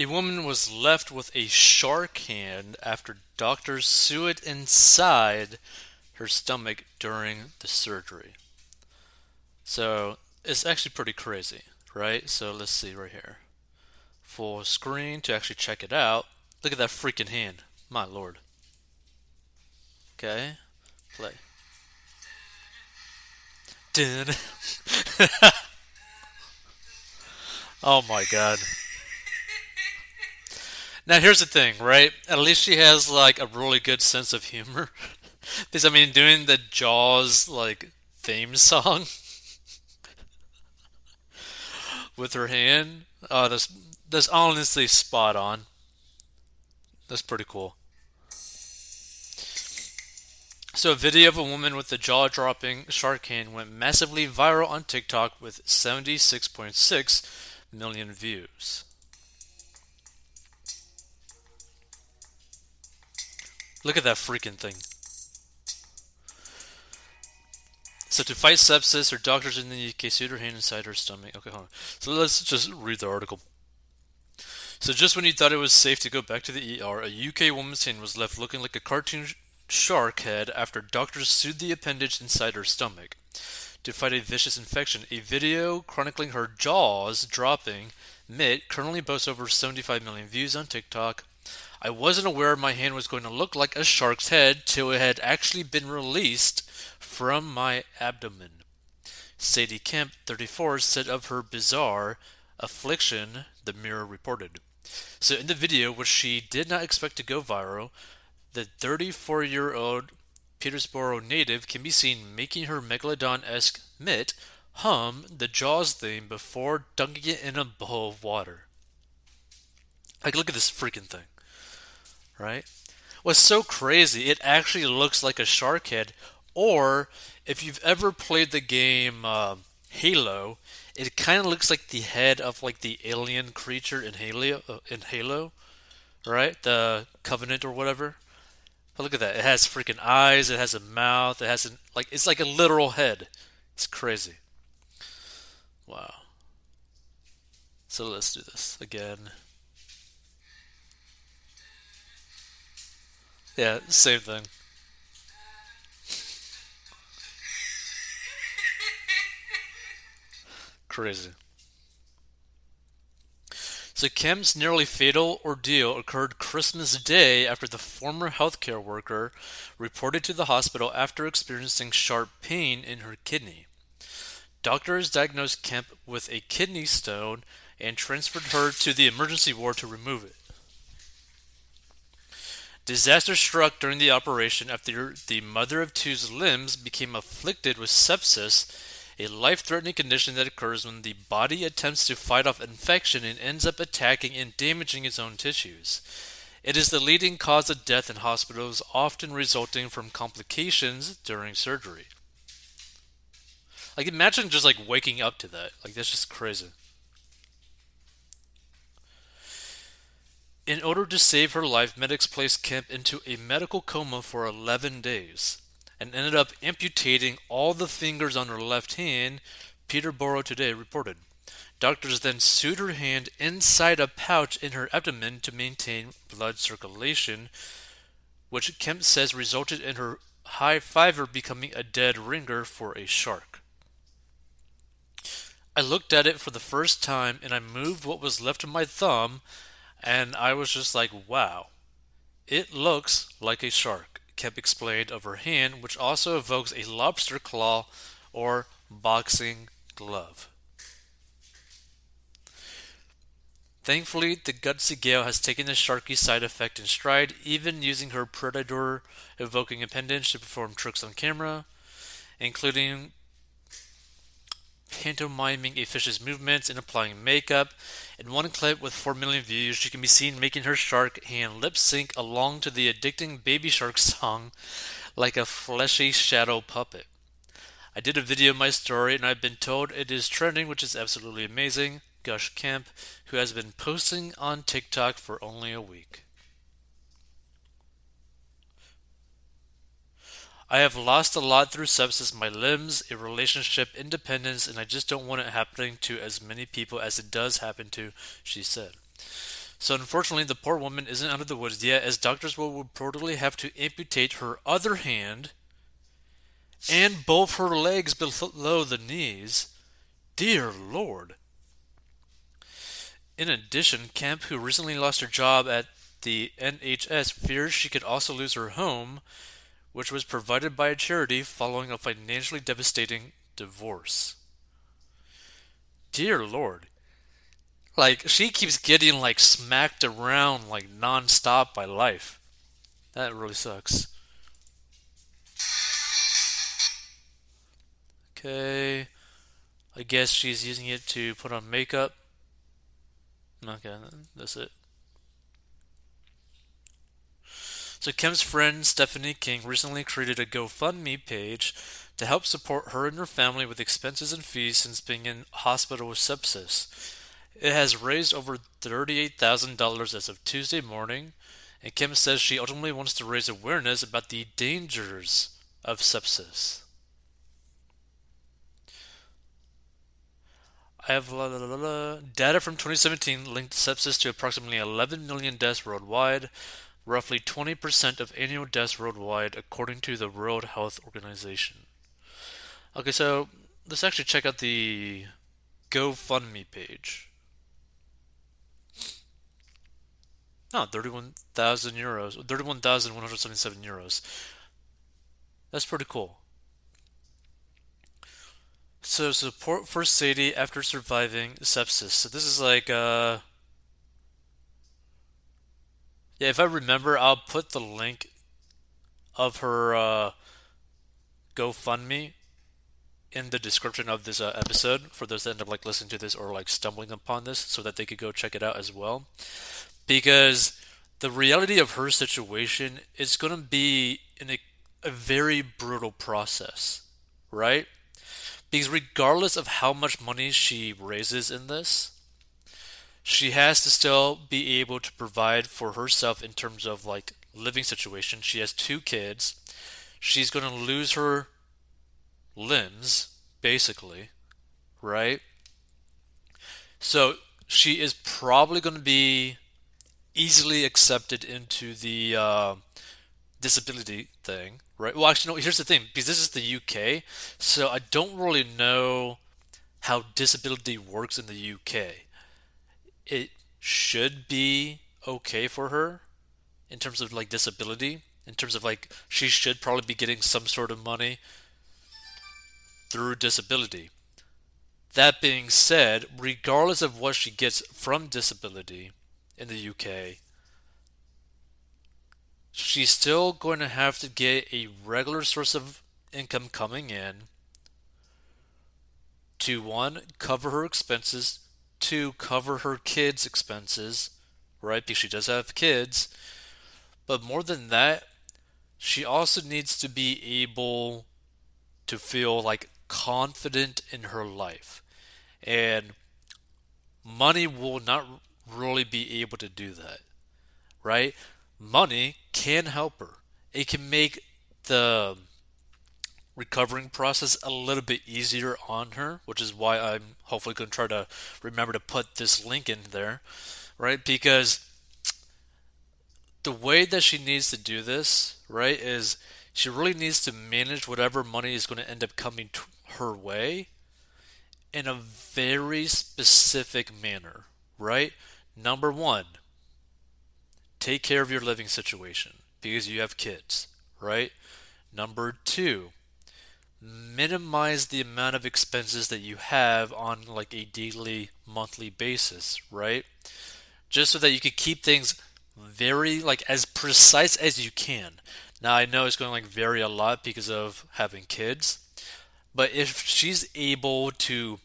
A woman was left with a shark hand after doctors sew it inside her stomach during the surgery. So it's actually pretty crazy, right? So let's see right here. Full screen to actually check it out. Look at that freaking hand. My lord. Okay, play. Dun. oh my god. Now here's the thing, right? At least she has like a really good sense of humor. because I mean doing the Jaws like theme song with her hand, oh that's that's honestly spot on. That's pretty cool. So, a video of a woman with a jaw dropping shark hand went massively viral on TikTok with 76.6 million views. Look at that freaking thing. So to fight sepsis, her doctors in the UK sewed her hand inside her stomach. Okay, hold on. So let's just read the article. So just when you thought it was safe to go back to the ER, a UK woman's hand was left looking like a cartoon shark head after doctors sewed the appendage inside her stomach. To fight a vicious infection, a video chronicling her jaws dropping Mitt currently boasts over 75 million views on TikTok. I wasn't aware my hand was going to look like a shark's head till it had actually been released from my abdomen. Sadie Kemp, 34, said of her bizarre affliction, the Mirror reported. So, in the video, which she did not expect to go viral, the 34 year old Peterborough native can be seen making her megalodon esque mitt hum the Jaws theme before dunking it in a bowl of water. Like, look at this freaking thing right? What's so crazy, it actually looks like a shark head. Or if you've ever played the game uh, Halo, it kind of looks like the head of like the alien creature in Halo, uh, in Halo, right? The Covenant or whatever. But look at that. It has freaking eyes. It has a mouth. It has an, like it's like a literal head. It's crazy. Wow. So let's do this again. Yeah, same thing. Crazy. So Kemp's nearly fatal ordeal occurred Christmas Day after the former healthcare worker reported to the hospital after experiencing sharp pain in her kidney. Doctors diagnosed Kemp with a kidney stone and transferred her to the emergency ward to remove it. Disaster struck during the operation after the mother of two's limbs became afflicted with sepsis, a life threatening condition that occurs when the body attempts to fight off infection and ends up attacking and damaging its own tissues. It is the leading cause of death in hospitals, often resulting from complications during surgery. Like, imagine just like waking up to that. Like, that's just crazy. In order to save her life, medics placed Kemp into a medical coma for 11 days and ended up amputating all the fingers on her left hand, Peterborough Today reported. Doctors then sewed her hand inside a pouch in her abdomen to maintain blood circulation, which Kemp says resulted in her high fiver becoming a dead ringer for a shark. I looked at it for the first time and I moved what was left of my thumb and I was just like, wow, it looks like a shark, Kemp explained of her hand, which also evokes a lobster claw or boxing glove. Thankfully, the gutsy Gale has taken the Sharky side effect in stride, even using her predator evoking appendage to perform tricks on camera, including pantomiming a fish's movements and applying makeup. In one clip with 4 million views, she can be seen making her shark hand lip sync along to the addicting Baby Shark song like a fleshy shadow puppet. I did a video of my story and I've been told it is trending, which is absolutely amazing. Gush Kemp, who has been posting on TikTok for only a week. I have lost a lot through sepsis my limbs, a relationship, independence, and I just don't want it happening to as many people as it does happen to, she said. So unfortunately, the poor woman isn't out of the woods yet, as doctors will reportedly have to amputate her other hand and both her legs below the knees. Dear Lord. In addition, Kemp, who recently lost her job at the NHS, fears she could also lose her home, which was provided by a charity following a financially devastating divorce. Dear Lord. Like, she keeps getting, like, smacked around, like, non-stop by life. That really sucks. Okay. I guess she's using it to put on makeup. Okay, that's it. So Kemp's friend Stephanie King recently created a GoFundMe page to help support her and her family with expenses and fees since being in hospital with sepsis. It has raised over $38,000 as of Tuesday morning, and Kim says she ultimately wants to raise awareness about the dangers of sepsis. I have la, la, la, data from 2017 linked sepsis to approximately 11 million deaths worldwide, roughly 20% of annual deaths worldwide, according to the World Health Organization. Okay, so let's actually check out the GoFundMe page. Oh, 31,000 euros, 31,177 euros. That's pretty cool. So support for Sadie after surviving sepsis. So this is like uh Yeah, if I remember, I'll put the link of her uh GoFundMe in the description of this uh, episode for those that end up like listening to this or like stumbling upon this so that they could go check it out as well. Because the reality of her situation is going to be in a, a very brutal process, right? Because regardless of how much money she raises in this, she has to still be able to provide for herself in terms of like living situation. She has two kids. She's going to lose her limbs, basically, right? So she is probably going to be easily accepted into the uh, disability thing, right? Well, actually, no. Here's the thing, because this is the UK, so I don't really know how disability works in the UK. It should be okay for her in terms of like disability, in terms of like she should probably be getting some sort of money through disability. That being said, regardless of what she gets from disability in the UK, she's still going to have to get a regular source of income coming in to one, cover her expenses, two, cover her kids' expenses, right? Because she does have kids. But more than that, she also needs to be able to feel like confident in her life. And money will not really be able to do that, right? money can help her. It can make the recovering process a little bit easier on her, which is why I'm hopefully going to try to remember to put this link in there, right? Because the way that she needs to do this, right, is she really needs to manage whatever money is going to end up coming her way in a very specific manner, right? Number one, take care of your living situation because you have kids, right? Number two, minimize the amount of expenses that you have on like a daily, monthly basis, right? Just so that you can keep things very like as precise as you can. Now I know it's going to like vary a lot because of having kids, but if she's able to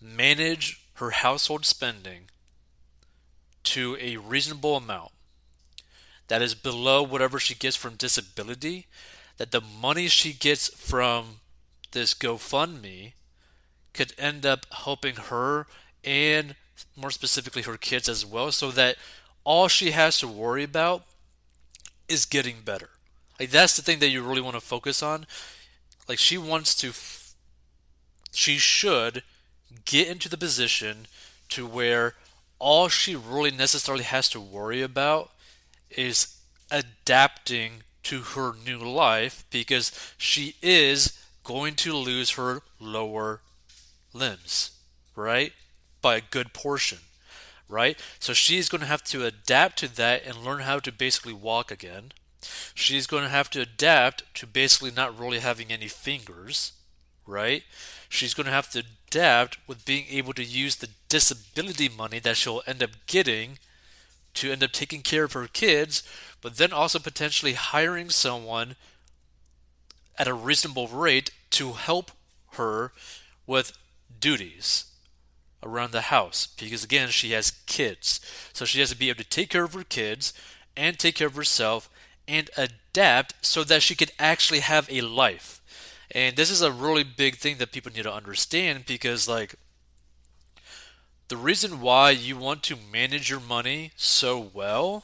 manage her household spending to a reasonable amount that is below whatever she gets from disability, that the money she gets from this GoFundMe could end up helping her and more specifically her kids as well, so that all she has to worry about is getting better. Like that's the thing that you really want to focus on. Like she wants to, f- she should get into the position to where all she really necessarily has to worry about is adapting to her new life because she is going to lose her lower limbs, right? By a good portion, right? So she's going to have to adapt to that and learn how to basically walk again. She's going to have to adapt to basically not really having any fingers, right? She's going to have to adapt with being able to use the disability money that she'll end up getting to end up taking care of her kids, but then also potentially hiring someone at a reasonable rate to help her with duties around the house. Because again she has kids. So she has to be able to take care of her kids and take care of herself and adapt so that she could actually have a life. And this is a really big thing that people need to understand because like the reason why you want to manage your money so well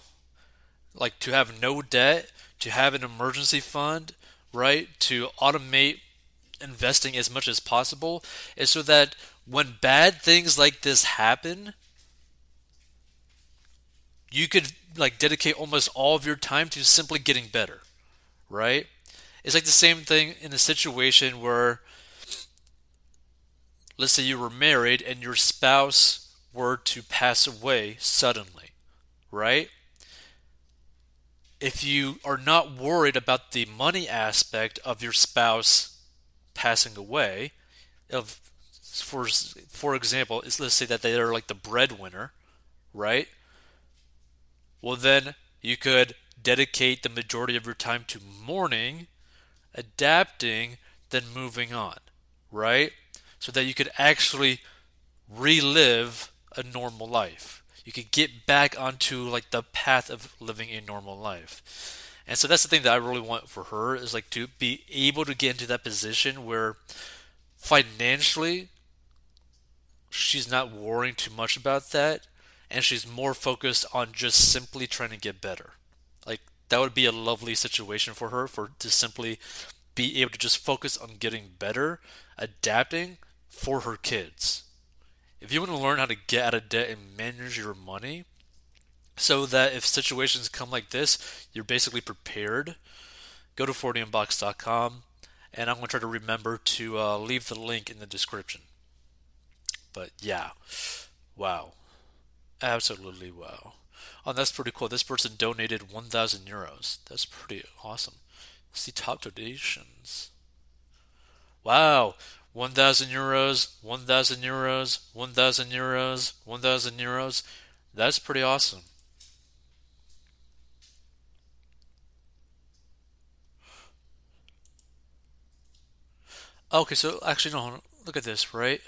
like to have no debt to have an emergency fund right to automate investing as much as possible is so that when bad things like this happen, you could like dedicate almost all of your time to simply getting better, right? It's like the same thing in a situation where let's say you were married and your spouse were to pass away suddenly, right? If you are not worried about the money aspect of your spouse passing away of for for example let's say that they are like the breadwinner right well then you could dedicate the majority of your time to mourning adapting then moving on right so that you could actually relive a normal life you could get back onto like the path of living a normal life and so that's the thing that I really want for her is like to be able to get into that position where financially she's not worrying too much about that and she's more focused on just simply trying to get better. Like that would be a lovely situation for her for to simply be able to just focus on getting better, adapting for her kids. If you want to learn how to get out of debt and manage your money, so that if situations come like this, you're basically prepared. Go to 40inbox.com, and I'm going to try to remember to uh, leave the link in the description. But yeah, wow. Absolutely wow. Oh, that's pretty cool. This person donated 1,000 euros. That's pretty awesome. See top donations. Wow. 1,000 euros, 1,000 euros, 1,000 euros, 1,000 euros. That's pretty awesome. Okay, so actually, no, look at this, right?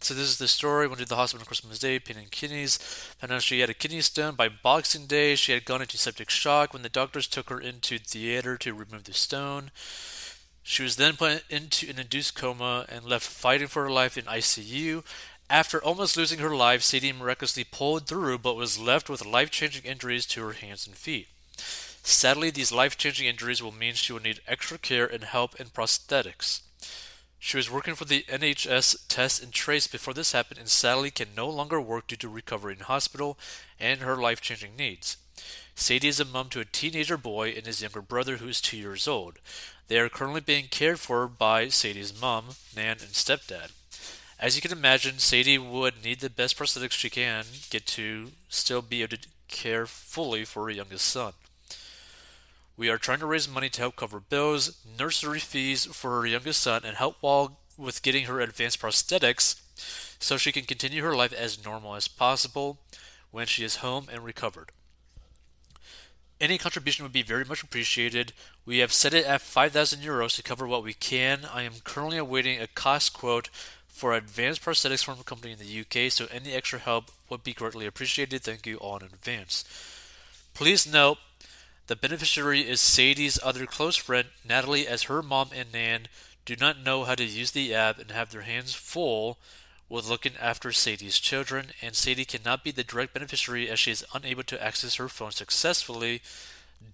So this is the story. Went to the hospital on Christmas Day, pain in kidneys. Found out she had a kidney stone by Boxing Day. She had gone into septic shock when the doctors took her into theater to remove the stone. She was then put into an induced coma and left fighting for her life in ICU. After almost losing her life, Sadie miraculously pulled through but was left with life changing injuries to her hands and feet. Sadly, these life changing injuries will mean she will need extra care and help in prosthetics. She was working for the NHS Test and Trace before this happened and sadly can no longer work due to recovery in hospital and her life changing needs. Sadie is a mom to a teenager boy and his younger brother who is two years old. They are currently being cared for by Sadie's mom, Nan, and stepdad. As you can imagine, Sadie would need the best prosthetics she can get to still be able to care fully for her youngest son. We are trying to raise money to help cover bills, nursery fees for her youngest son, and help Wall with getting her advanced prosthetics so she can continue her life as normal as possible when she is home and recovered. Any contribution would be very much appreciated. We have set it at 5,000 euros to cover what we can. I am currently awaiting a cost quote for advanced prosthetics from a company in the UK, so any extra help would be greatly appreciated. Thank you all in advance. Please note the beneficiary is Sadie's other close friend, Natalie, as her mom and Nan do not know how to use the app and have their hands full with looking after Sadie's children, and Sadie cannot be the direct beneficiary as she is unable to access her phone successfully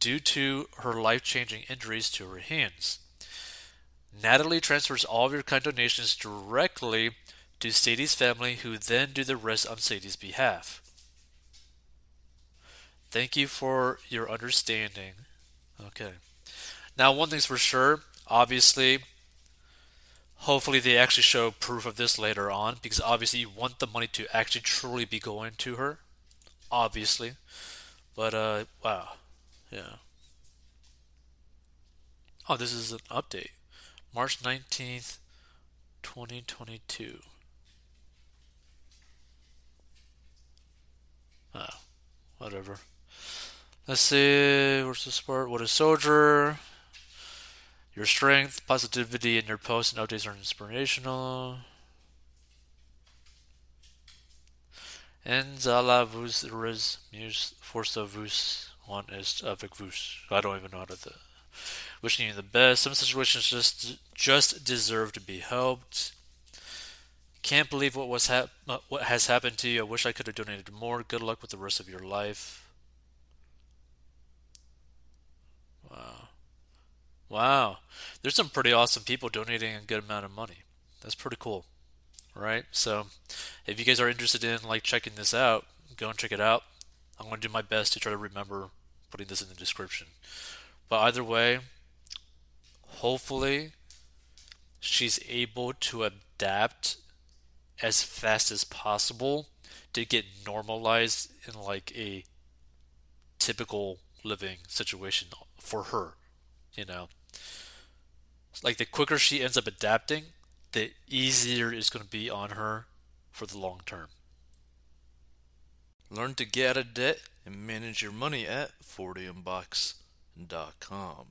due to her life changing injuries to her hands. Natalie transfers all of your kind donations directly to Sadie's family, who then do the rest on Sadie's behalf. Thank you for your understanding. Okay. Now, one thing's for sure, obviously, hopefully they actually show proof of this later on, because obviously you want the money to actually truly be going to her. Obviously. But, uh, wow. Yeah. Oh, this is an update. March 19th, 2022. Oh, whatever. Let's see, where's the sport? What is soldier? Your strength, positivity, and your posts and updates are inspirational. En alla vous res mus força vous on est avec vous. I don't even know how to. Wishing you the best. Some situations just just deserve to be helped. Can't believe what was hap- what has happened to you. I wish I could have donated more. Good luck with the rest of your life. Wow. Wow. There's some pretty awesome people donating a good amount of money. That's pretty cool. Right? So, if you guys are interested in like checking this out, go and check it out. I'm going to do my best to try to remember putting this in the description. But either way, hopefully she's able to adapt as fast as possible to get normalized in like a typical living situation for her, you know. Like the quicker she ends up adapting, the easier it's going to be on her for the long term. Learn to get out of debt and manage your money at 40inbox.com.